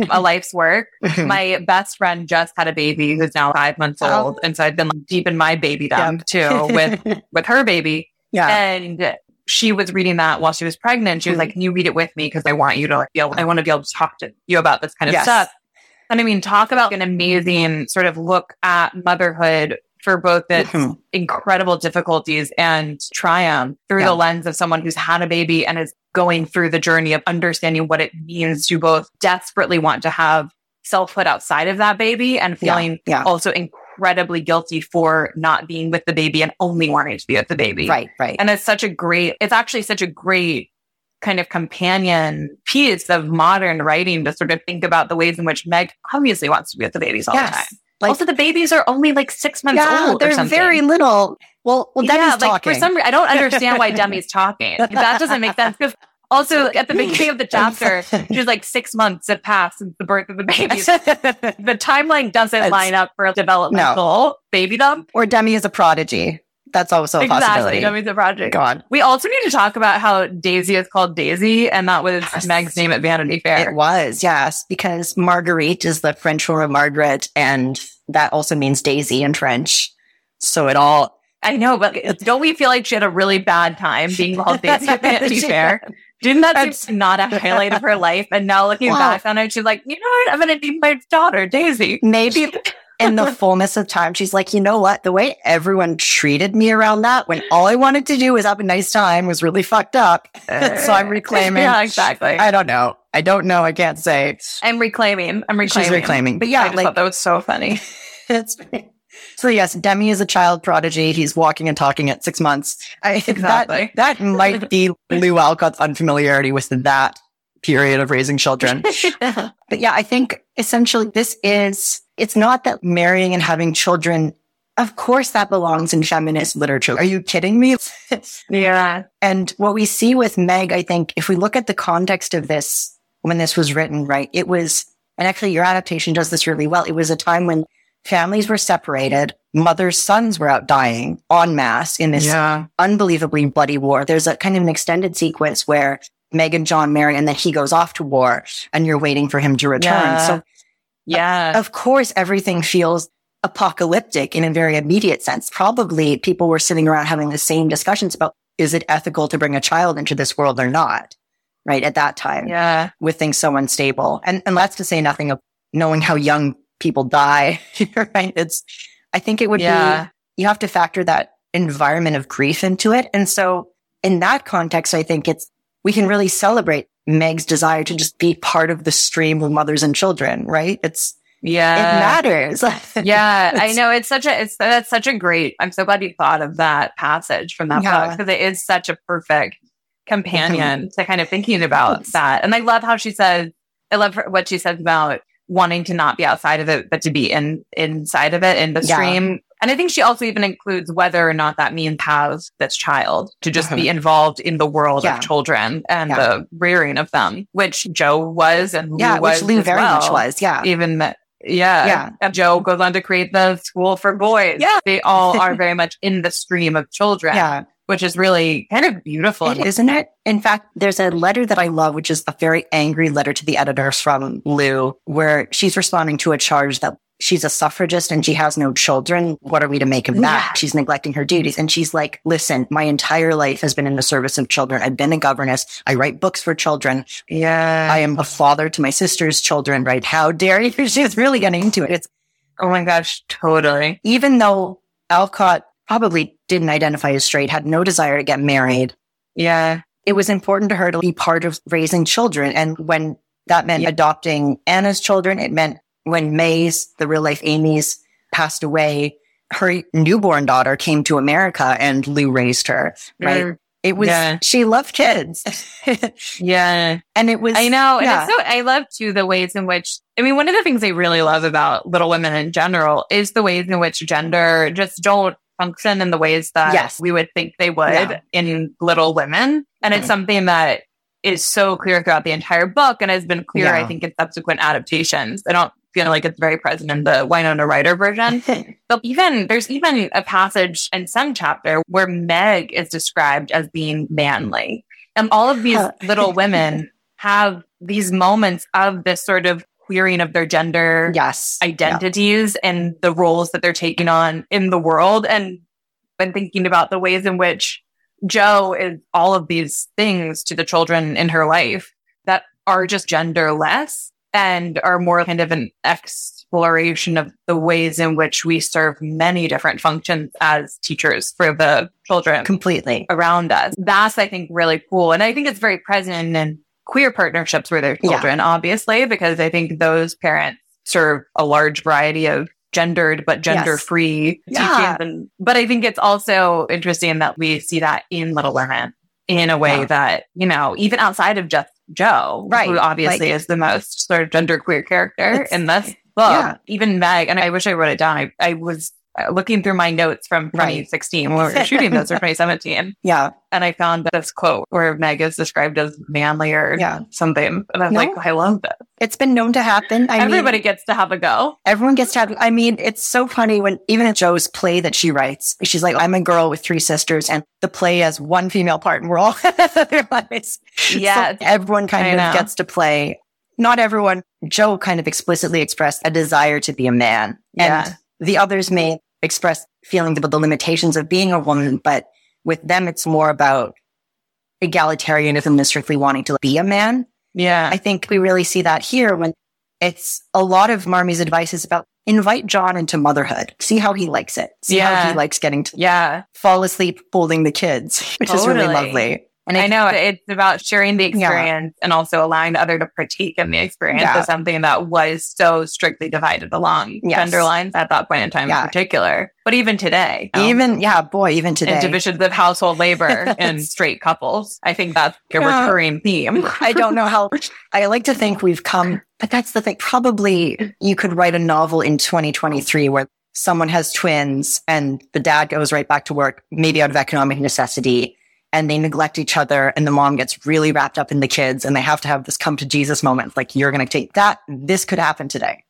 *laughs* a life's work. *laughs* My best friend just had a baby who's now five months oh. old. And so I've been like, deep in my baby dump too with, with her baby. Yeah. And she was reading that while she was pregnant. She was mm-hmm. like, can you read it with me? Cause I want you to like, be able, I want to be able to talk to you about this kind of yes. stuff. And I mean, talk about an amazing sort of look at motherhood for both its mm-hmm. incredible difficulties and triumph through yeah. the lens of someone who's had a baby and is going through the journey of understanding what it means to both desperately want to have selfhood outside of that baby and feeling yeah. Yeah. also incredibly guilty for not being with the baby and only wanting to be with the baby. Right, right. And it's such a great, it's actually such a great kind of companion piece of modern writing to sort of think about the ways in which Meg obviously wants to be with the babies all yes. the time. Like, also, the babies are only like six months yeah, old. They're very little. Well, well, Demi's yeah, like talking. for some reason, I don't *laughs* understand why Demi's talking. That doesn't make sense because *laughs* also at the beginning of the *laughs* chapter, she's like six months have passed since the birth of the baby. *laughs* the timeline doesn't it's, line up for a developmental no. baby dump. Or Demi is a prodigy. That's also a exactly. possibility. Demi's a prodigy. Go on. We also need to talk about how Daisy is called Daisy, and that was yes. Meg's name at Vanity Fair. It was, yes, because Marguerite is the French for Margaret, and that also means daisy in French. So it all. I know, but don't we feel like she had a really bad time being called Daisy? at *laughs* Vanity fair, didn't that seem not a highlight of her *laughs* life? And now looking wow. back on it, she's like, you know what? I'm going to name my daughter Daisy. Maybe *laughs* in the fullness of time, she's like, you know what? The way everyone treated me around that when all I wanted to do was have a nice time was really fucked up. so I'm *laughs* reclaiming. Yeah, exactly. I don't know. I don't know. I can't say. I'm reclaiming. I'm reclaiming. She's reclaiming. But yeah, I like, thought that was so funny. it's so yes, Demi is a child prodigy. He's walking and talking at six months. I, exactly. That, that might be Lou Alcott's unfamiliarity with that period of raising children. *laughs* but yeah, I think essentially this is it's not that marrying and having children, of course that belongs in feminist literature. Are you kidding me? *laughs* yeah. And what we see with Meg, I think, if we look at the context of this, when this was written, right, it was, and actually your adaptation does this really well. It was a time when families were separated. Mothers' sons were out dying en masse in this yeah. unbelievably bloody war. There's a kind of an extended sequence where Meg and John marry and then he goes off to war and you're waiting for him to return. Yeah. So yeah. Of course, everything feels apocalyptic in a very immediate sense. Probably people were sitting around having the same discussions about is it ethical to bring a child into this world or not? Right. At that time. Yeah. With things so unstable. And, and that's to say nothing of knowing how young people die. *laughs* right. It's, I think it would yeah. be, you have to factor that environment of grief into it. And so in that context, I think it's, we can really celebrate Meg's desire to just be part of the stream of mothers and children, right? It's, yeah, it matters. *laughs* yeah, *laughs* I know. It's such a, it's, that's such a great, I'm so glad you thought of that passage from that yeah. book because it is such a perfect companion to kind of thinking about that. And I love how she says, I love what she says about wanting to not be outside of it, but to be in inside of it in the stream. Yeah. And I think she also even includes whether or not that means have this child to just be uh-huh. involved in the world yeah. of children and yeah. the rearing of them, which Jo was and Lou yeah, was which Lou very well. much was. Yeah. Even that. Yeah. Yeah. And Jo goes on to create the school for boys. Yeah. They all are very much in the stream of children. Yeah. Which is really kind of beautiful. Isn't it? In fact, there's a letter that I love, which is a very angry letter to the editors from Lou, where she's responding to a charge that she's a suffragist and she has no children. What are we to make of that? Yeah. She's neglecting her duties. And she's like, listen, my entire life has been in the service of children. I've been a governess. I write books for children. Yeah. I am a father to my sister's children, right? How dare you? *laughs* She's really getting into it. It's, oh my gosh, totally. Even though Alcott probably didn't identify as straight, had no desire to get married. Yeah. It was important to her to be part of raising children. And when that meant yeah. adopting Anna's children, it meant when May's, the real life Amy's passed away, her newborn daughter came to America and Lou raised her, right? Mm. It was, yeah. she loved kids. *laughs* yeah. And it was, I know. Yeah. And it's so, I love too the ways in which, I mean, one of the things I really love about Little Women in general is the ways in which gender just don't function in the ways that yes. we would think they would yeah. in Little Women. And it's mm. something that is so clear throughout the entire book and has been clear, yeah. I think, in subsequent adaptations. I don't feel like it's very present in the Winona Ryder version. *laughs* but even there's even a passage in some chapter where Meg is described as being manly. And all of these little women *laughs* have these moments of this sort of queering of their gender yes. identities yeah. and the roles that they're taking on in the world. And when thinking about the ways in which Jo is all of these things to the children in her life that are just genderless and are more kind of an exploration of the ways in which we serve many different functions as teachers for the children completely around us. That's, I think, really cool. And I think it's very present in queer partnerships with their children, yeah. obviously, because I think those parents serve a large variety of gendered but gender free yes. yeah. And, but I think it's also interesting that we see that in Little Women in a way yeah. that, you know, even outside of just Jo, right. who obviously like, is the most sort of gender queer character in this book, yeah. even Meg, and I wish I wrote it down. I, I was Uh, looking through my notes from 2016 right. when we were shooting this or *laughs* 2017. Yeah. And I found this quote where Meg is described as manly or yeah. something. And I'm no. like, I love this. It's been known to happen. I Everybody mean, gets to have a go. Everyone gets to have, I mean, it's so funny when even in Jo's play that she writes, she's like, I'm a girl with three sisters and the play has one female part and we're all *laughs* their lives. Yeah. So everyone kind I of know. gets to play not everyone, Jo kind of explicitly expressed a desire to be a man, And the others may express feelings about the limitations of being a woman, but with them, it's more about egalitarianism and strictly wanting to be a man. Yeah. I think we really see that here when it's a lot of Marmee's advice is about invite John into motherhood. See how he likes it. See yeah. how he likes getting to yeah. fall asleep holding the kids, which totally. is really lovely. And I know it's about sharing the experience yeah. and also allowing the other to partake in the experience yeah. of something that was so strictly divided along yes. gender lines at that point in time yeah. in particular. But even today, you know, even, yeah, boy, even today. In divisions of household labor *laughs* and straight couples. I think that's a recurring theme. *laughs* I don't know how, I like to think we've come, but that's the thing. Probably you could write a novel in 2023 where someone has twins and the dad goes right back to work, maybe out of economic necessity and they neglect each other and the mom gets really wrapped up in the kids and they have to have this come to Jesus moment. Like you're going to take that. This could happen today.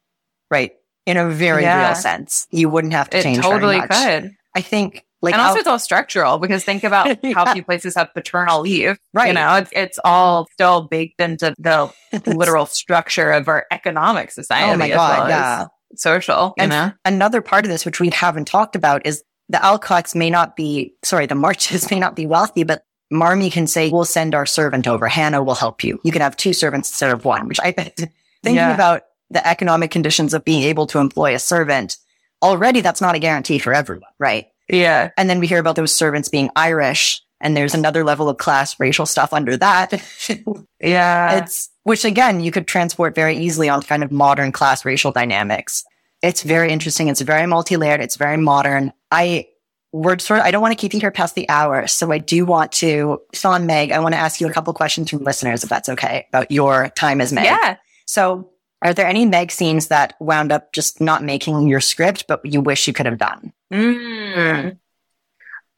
Right. In a very yeah. real sense. You wouldn't have to change it change. totally could. I think like, and also it's all structural because think about *laughs* yeah. how few places have paternal leave. Right. You know, it's, it's all still baked into the *laughs* literal structure of our economic society. Oh my God. Well yeah. Social. And know? another part of this, which we haven't talked about is the Alcotts may not be, sorry, the Marches *laughs* may not be wealthy, but Marmee can say, we'll send our servant over. Hannah will help you. You can have two servants instead of one, which I *laughs* thinking yeah. about the economic conditions of being able to employ a servant already that's not a guarantee for everyone, right? Yeah. And then we hear about those servants being Irish and there's another level of class racial stuff under that. *laughs* yeah. It's, which again, you could transport very easily on kind of modern class racial dynamics. It's very interesting. It's very multi-layered. It's very modern. I we're sort of, I don't want to keep you here past the hour. So I do want to, Sean Meg, I want to ask you a couple questions from listeners, if that's okay, about your time as Meg. Yeah. So are there any Meg scenes that wound up just not making your script, but you wish you could have done? Mm.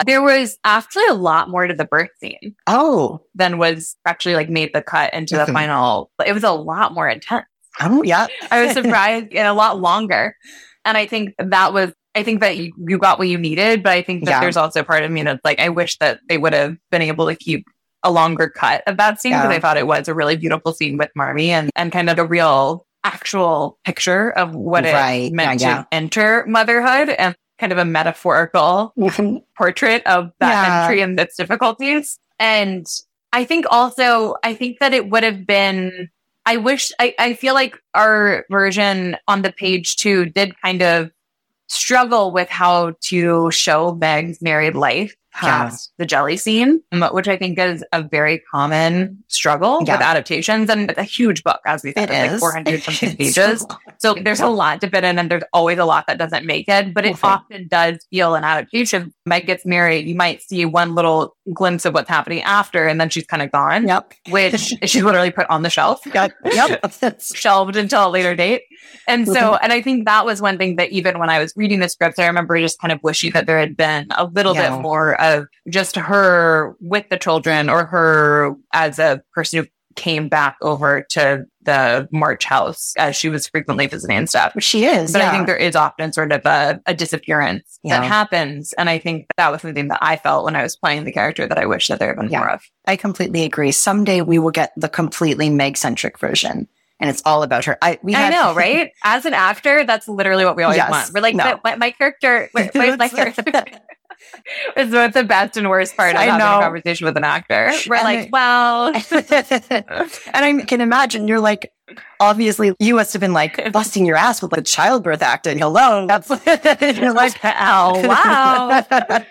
There was actually a lot more to the birth scene. Oh. Than was actually like made the cut into the final. It was a lot more intense. Oh, yeah. I was surprised and a lot longer. And I think that was, I think that you, you got what you needed, but I think that yeah. there's also part of me that's like, I wish that they would have been able to keep a longer cut of that scene because yeah. I thought it was a really beautiful scene with Marmee and, and kind of a real actual picture of what right. it meant yeah, to enter motherhood and kind of a metaphorical portrait of that entry and its difficulties. And I think also, I think that it would have been I wish I, I feel like our version on the page too did kind of struggle with how to show Meg's married life past yeah. the jelly scene, um, which I think is a very common struggle yeah. with adaptations and it's a huge book, as we said, it it's is. like 400 *laughs* something pages. So there's a lot to fit in and there's always a lot that doesn't make it, but it okay. often does feel an adaptation. Meg gets married. You might see one little glimpse of what's happening after and then she's kind of gone. Yep. Which *laughs* she's literally put on the shelf. Yep. yep. *laughs* Shelved until a later date. And so, and I think that was one thing that even when I was reading the scripts, I remember just kind of wishing that there had been a little yeah. bit more of just her with the children or her as a person who came back over to the March house as she was frequently visiting and stuff. She is. But yeah. I think there is often sort of a, a disappearance yeah. that happens. And I think that was something that I felt when I was playing the character that I wish that there had been yeah. more of. I completely agree. Someday we will get the completely Meg centric version and it's all about her. I we I know, *laughs* right? As an actor, that's literally what we always yes, want. We're like, no. my, my, character, wait, my *laughs* character? *laughs* is what the best and worst part of I having know. a conversation with an actor. We're and like, I, well, *laughs* and I can imagine you're like, obviously you must have been like busting your ass with like childbirth acting. Hello. That's, *laughs* you're like, oh, wow.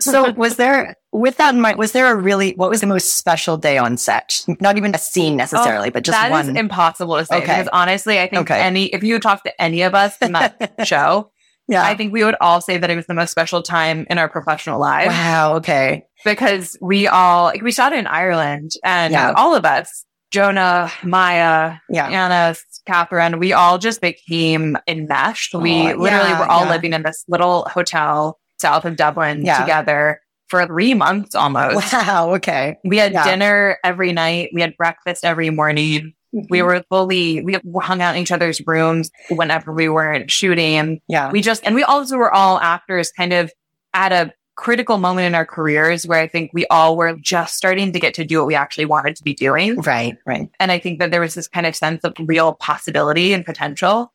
so was there, with that in mind, was there a really, what was the most special day on set? Not even a scene oh, necessarily, oh, but just that one. Is impossible to say okay. because honestly, I think okay. any, if you talk to any of us in that show, yeah. I think we would all say that it was the most special time in our professional lives. Wow. Okay. Because we all, like, we shot it in Ireland and yeah. all of us, Jonah, Maya, yeah. Anna, Kathryn, we all just became enmeshed. Oh, we literally yeah, were all living in this little hotel south of Dublin together for three months almost. Wow. Okay. We had dinner every night. We had breakfast every morning. Mm-hmm. We were fully, we hung out in each other's rooms whenever we weren't shooting. Yeah. We just, and we also were all actors kind of at a critical moment in our careers where I think we all were just starting to get to do what we actually wanted to be doing. Right. Right. And I think that there was this kind of sense of real possibility and potential.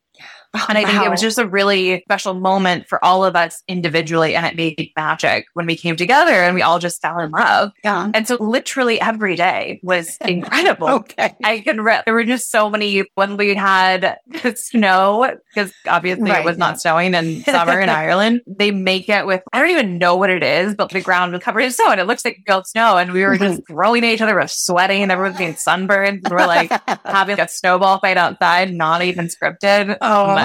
Oh, and I wow. think it was just a really special moment for all of us individually. And it made magic when we came together and we all just fell in love. Yeah. And so literally every day was *laughs* incredible. okay. I can, re- there were just so many when we had *laughs* the snow, because obviously right, it was yeah. not snowing in *laughs* summer in Ireland. They make it with, I don't even know what it is, but the ground was covered in snow and it looks like gold snow. And we were just throwing at each other, we are sweating, and everyone's being sunburned. We're like having a snowball fight outside, not even scripted. Oh,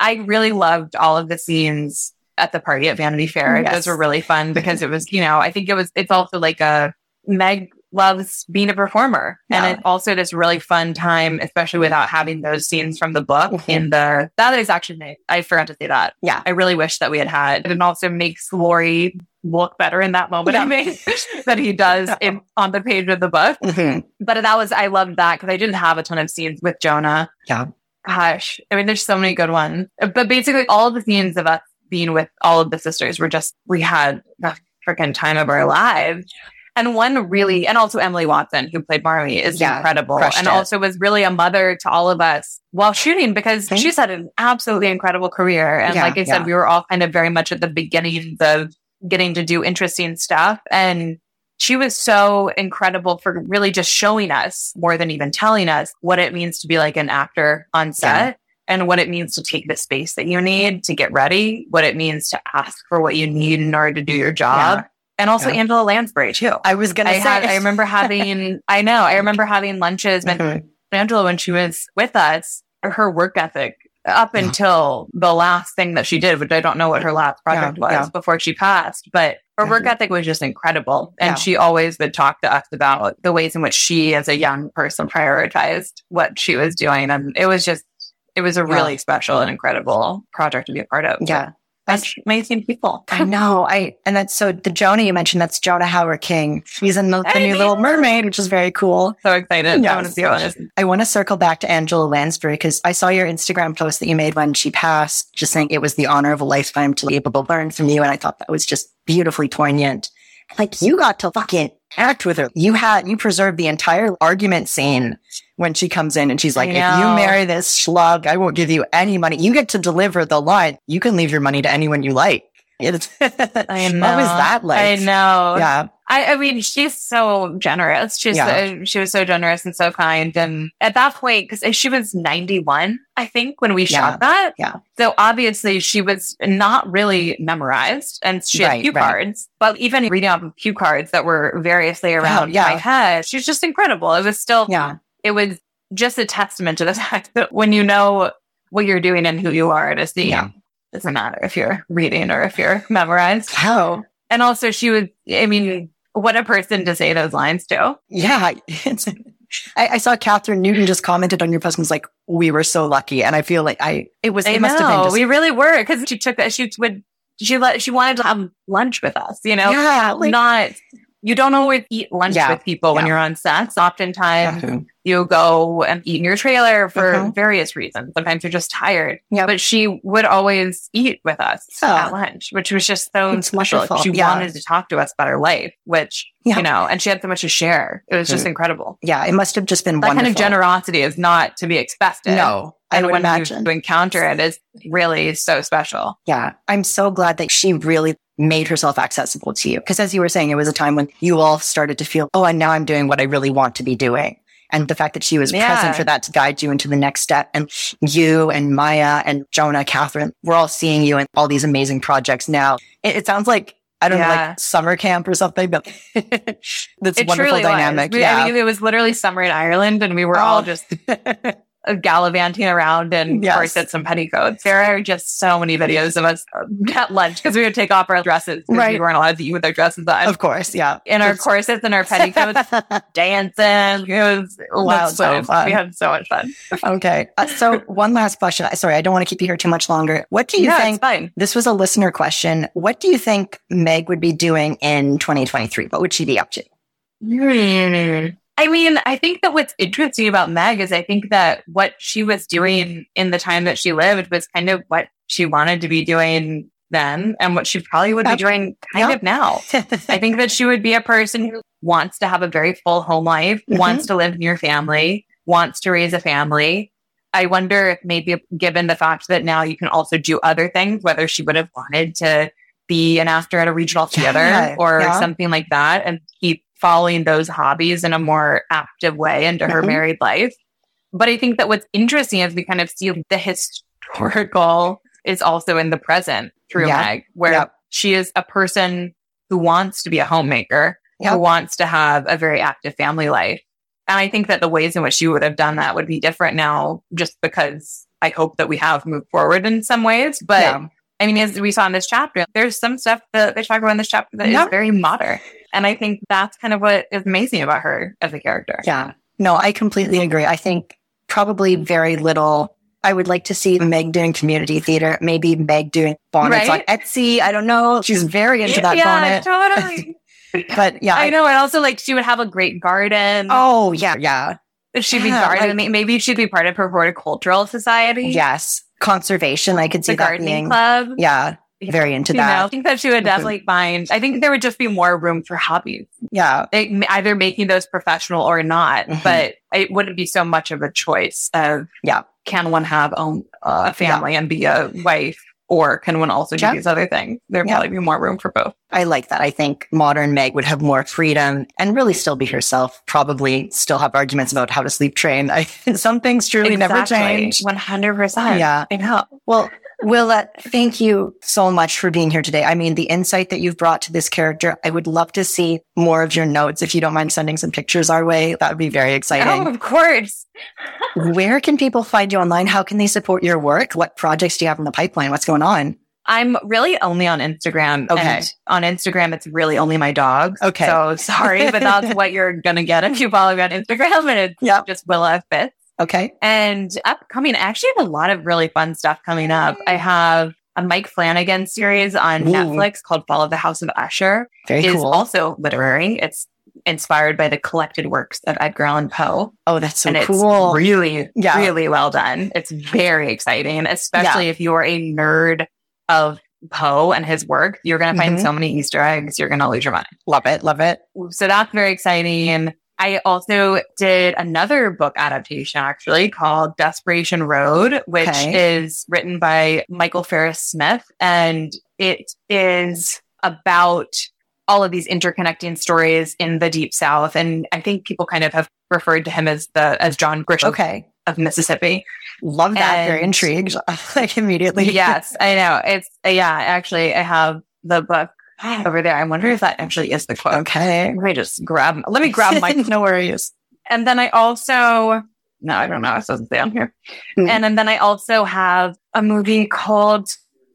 I really loved all of the scenes at the party at Vanity Fair. Yes. Those were really fun because it was, you know, I think it was, it's also like a Meg loves being a performer. Yeah. And it also this really fun time, especially without having those scenes from the book mm-hmm. in the, that is actually, I forgot to say that. Yeah. I really wish that we had had. It also makes Laurie look better in that moment, yeah. I *laughs* that he does in, on the page of the book. Mm-hmm. But that was, I loved that because I didn't have a ton of scenes with Jonah. Yeah. Gosh, I mean, there's so many good ones. But basically, all the scenes of us being with all of the sisters were just, we had the freaking time of our lives. And one really, and also Emily Watson, who played Marmee, is yeah, incredible. And it. also was really a mother to all of us while shooting because Thanks. she's had an absolutely incredible career. And yeah, like I said, yeah. we were all kind of very much at the beginnings of getting to do interesting stuff. And she was so incredible for really just showing us more than even telling us what it means to be like an actor on set. Yeah. And what it means to take the space that you need to get ready, what it means to ask for what you need in order to do your job. Yeah. And also yeah. Angela Lansbury too. I was gonna I say. Had, I remember *laughs* having. I know. I remember having lunches with mm-hmm. Angela when she was with us. Her work ethic up until the last thing that she did, which I don't know what her last project yeah, was yeah. before she passed, but her work ethic was just incredible. And yeah. she always would talk to us about the ways in which she, as a young person, prioritized what she was doing. And it was just, it was a really special and incredible project to be a part of. Yeah. That's amazing people. I know. I and that's so the Jonah you mentioned. That's Jonah Hauer-King. She's in the, the new Little Mermaid, which is very cool. So excited! Yes. I want to see what I want to circle back to Angela Lansbury because I saw your Instagram post that you made when she passed, just saying it was the honor of a lifetime to be able to learn from you, and I thought that was just beautifully poignant. Like you got to fucking act with her. You had, you preserved the entire argument scene when she comes in and she's like, if you marry this schlug, I won't give you any money. You get to deliver the line. You can leave your money to anyone you like. *laughs* I know. What was that like? I know. Yeah. I, I mean, she's so generous. She's yeah. uh, she was so generous and so kind. And at that point, because she was ninety one, I think, when we yeah. shot that. Yeah. So obviously, she was not really memorized, and she had cue right. cards. But even reading off cue cards that were variously around oh, yeah. my head, she's just incredible. It was still, yeah, it was just a testament to the *laughs* fact that when you know what you're doing and who you are at a scene, yeah. doesn't matter if you're reading or if you're memorized. How? And also, she was. I mean what a person to say those lines to. Yeah. I, I, saw Kathryn Newton just commented on your post and was like, we were so lucky. And I feel like I, it was, it I must have been just- we really were because she took that, she would, she let, she wanted to have lunch with us, you know, yeah, like, not, you don't always eat lunch yeah, with people yeah. when you're on sets. Oftentimes you go and eat in your trailer for uh-huh. various reasons. Sometimes you're just tired. Yeah. But she would always eat with us oh. at lunch, which was just so it's special. Wonderful. She yeah. wanted to talk to us about her life, which, yeah. you know, and she had so much to share. It was just mm. incredible. Yeah. It must have just been that wonderful. kind of generosity is not to be expected. No. I and when imagine. you encounter it is really so special. Yeah. I'm so glad that she really made herself accessible to you. Cause as you were saying, it was a time when you all started to feel, oh, and now I'm doing what I really want to be doing. And the fact that she was yeah. present for that to guide you into the next step. And you and Maya and Jonah, Kathryn, we're all seeing you in all these amazing projects now. It, it sounds like I don't yeah. know, like summer camp or something, but *laughs* that's it wonderful dynamic. Yeah. I mean, it was literally summer in Ireland and we were oh. all just *laughs* gallivanting around in yes. corsets and petticoats. There are just so many videos of us at lunch because we would take off our dresses because right. we weren't allowed to eat with our dresses on. Of course, yeah. In our corsets and our petticoats, *laughs* dancing. It was wild. So fun. We had so much fun. okay. Uh, so *laughs* one last question. Sorry, I don't want to keep you here too much longer. What do you no, think? fine. This was a listener question. What do you think Meg would be doing in 2023? What would she be up to? I mean, I think that what's interesting about Meg is I think that what she was doing in the time that she lived was kind of what she wanted to be doing then and what she probably would be doing kind yep. of now. *laughs* I think that she would be a person who wants to have a very full home life, mm-hmm. wants to live near family, wants to raise a family, I wonder if maybe given the fact that now you can also do other things, whether she would have wanted to be an actor at a regional theater yeah, or yeah. something like that and keep following those hobbies in a more active way into her mm-hmm. married life. But I think that what's interesting is we kind of see the historical is also in the present through yeah. Meg, where yep. she is a person who wants to be a homemaker, yep. who wants to have a very active family life. And I think that the ways in which she would have done that would be different now, just because I hope that we have moved forward in some ways. But yeah. I mean, as we saw in this chapter, there's some stuff that they talk about in this chapter that yep. is very modern. And I think that's kind of what is amazing about her as a character. Yeah. No, I completely agree. I think probably very little. I would like to see Meg doing community theater, maybe Meg doing bonnets right? on Etsy. I don't know. She's very into that yeah, bonnet. Totally. *laughs* but yeah, I, I know. And also like she would have a great garden. Oh yeah. Yeah. She'd be yeah, gardening. Like, maybe she'd be part of her horticultural society. Yes. Conservation. I could see the gardening being, club. Yeah very into you that. Know, I think that she would definitely find, I think there would just be more room for hobbies. Yeah. They, either making those professional or not, mm-hmm. but it wouldn't be so much of a choice of, yeah, can one have own, uh, a family yeah. and be a wife? Or can one also do yeah. these other things? There'd yeah. probably be more room for both. I like that. I think modern Meg would have more freedom and really still be herself. Probably still have arguments about how to sleep train. I, *laughs* some things truly exactly. never change. 100%. Yeah. I know. Well, Willa, uh, thank you so much for being here today. I mean, the insight that you've brought to this character, I would love to see more of your notes. If you don't mind sending some pictures our way, that would be very exciting. Oh, of course. *laughs* Where can people find you online? How can they support your work? What projects do you have in the pipeline? What's going on? I'm really only on Instagram. Okay. On Instagram, it's really only my dogs. Okay. So sorry, but that's *laughs* what you're going to get if you follow me on Instagram. And it's yep. just Willa Fitz. Okay. And upcoming, I actually have a lot of really fun stuff coming up. I have a Mike Flanagan series on Ooh. Netflix called Fall of the House of Usher. Very is cool. also literary. It's inspired by the collected works of Edgar Allan Poe. Oh, that's so and cool. It's really, yeah. really well done. It's very exciting, especially yeah. if you're a nerd of Poe and his work. You're going to find mm-hmm. so many Easter eggs. You're going to lose your mind. Love it. Love it. So that's very exciting. I also did another book adaptation actually called Desperation Road, which okay. is written by Michael Farris Smith. And it is about all of these interconnecting stories in the deep south. And I think people kind of have referred to him as the, as John Grisham. Okay. Of Mississippi. Love that. And Very intrigued. *laughs* like immediately. yes, I know. It's, yeah, actually I have the book over there. I wonder if that actually is the quote. Okay. Let me just grab, let me grab my, *laughs* no worries. And then I also, no, I don't know. It doesn't say on here. Mm. And, and then I also have a movie called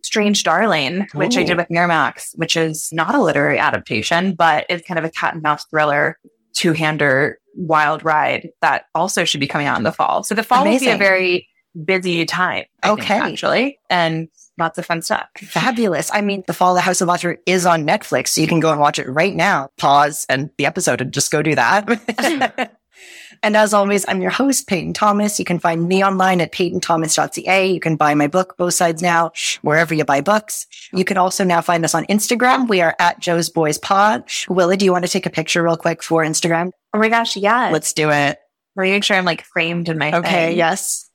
Strange Darling, which Ooh. I did with Miramax, which is not a literary adaptation, but it's kind of a cat and mouse thriller, two hander wild ride that also should be coming out in the fall. So the fall Amazing. will be a very busy time. I okay. Think, actually. And lots of fun stuff. Fabulous. I mean, The Fall of the House of Usher is on Netflix, so you can go and watch it right now. Pause and the episode and just go do that. *laughs* and as always, I'm your host, Peyton Thomas. You can find me online at peytonthomas.ca. You can buy my book, Both Sides Now, wherever you buy books. You can also now find us on Instagram. We are at Jo's Boys Pod. Willa, do you want to take a picture real quick for Instagram? Oh my gosh, yeah. Let's do it. Make sure I'm like framed in my face. Okay, thing. yes.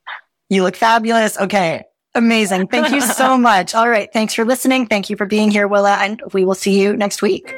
You look fabulous. Okay. Amazing. Thank you so *laughs* much. All right. Thanks for listening. Thank you for being here, Willa, and we will see you next week.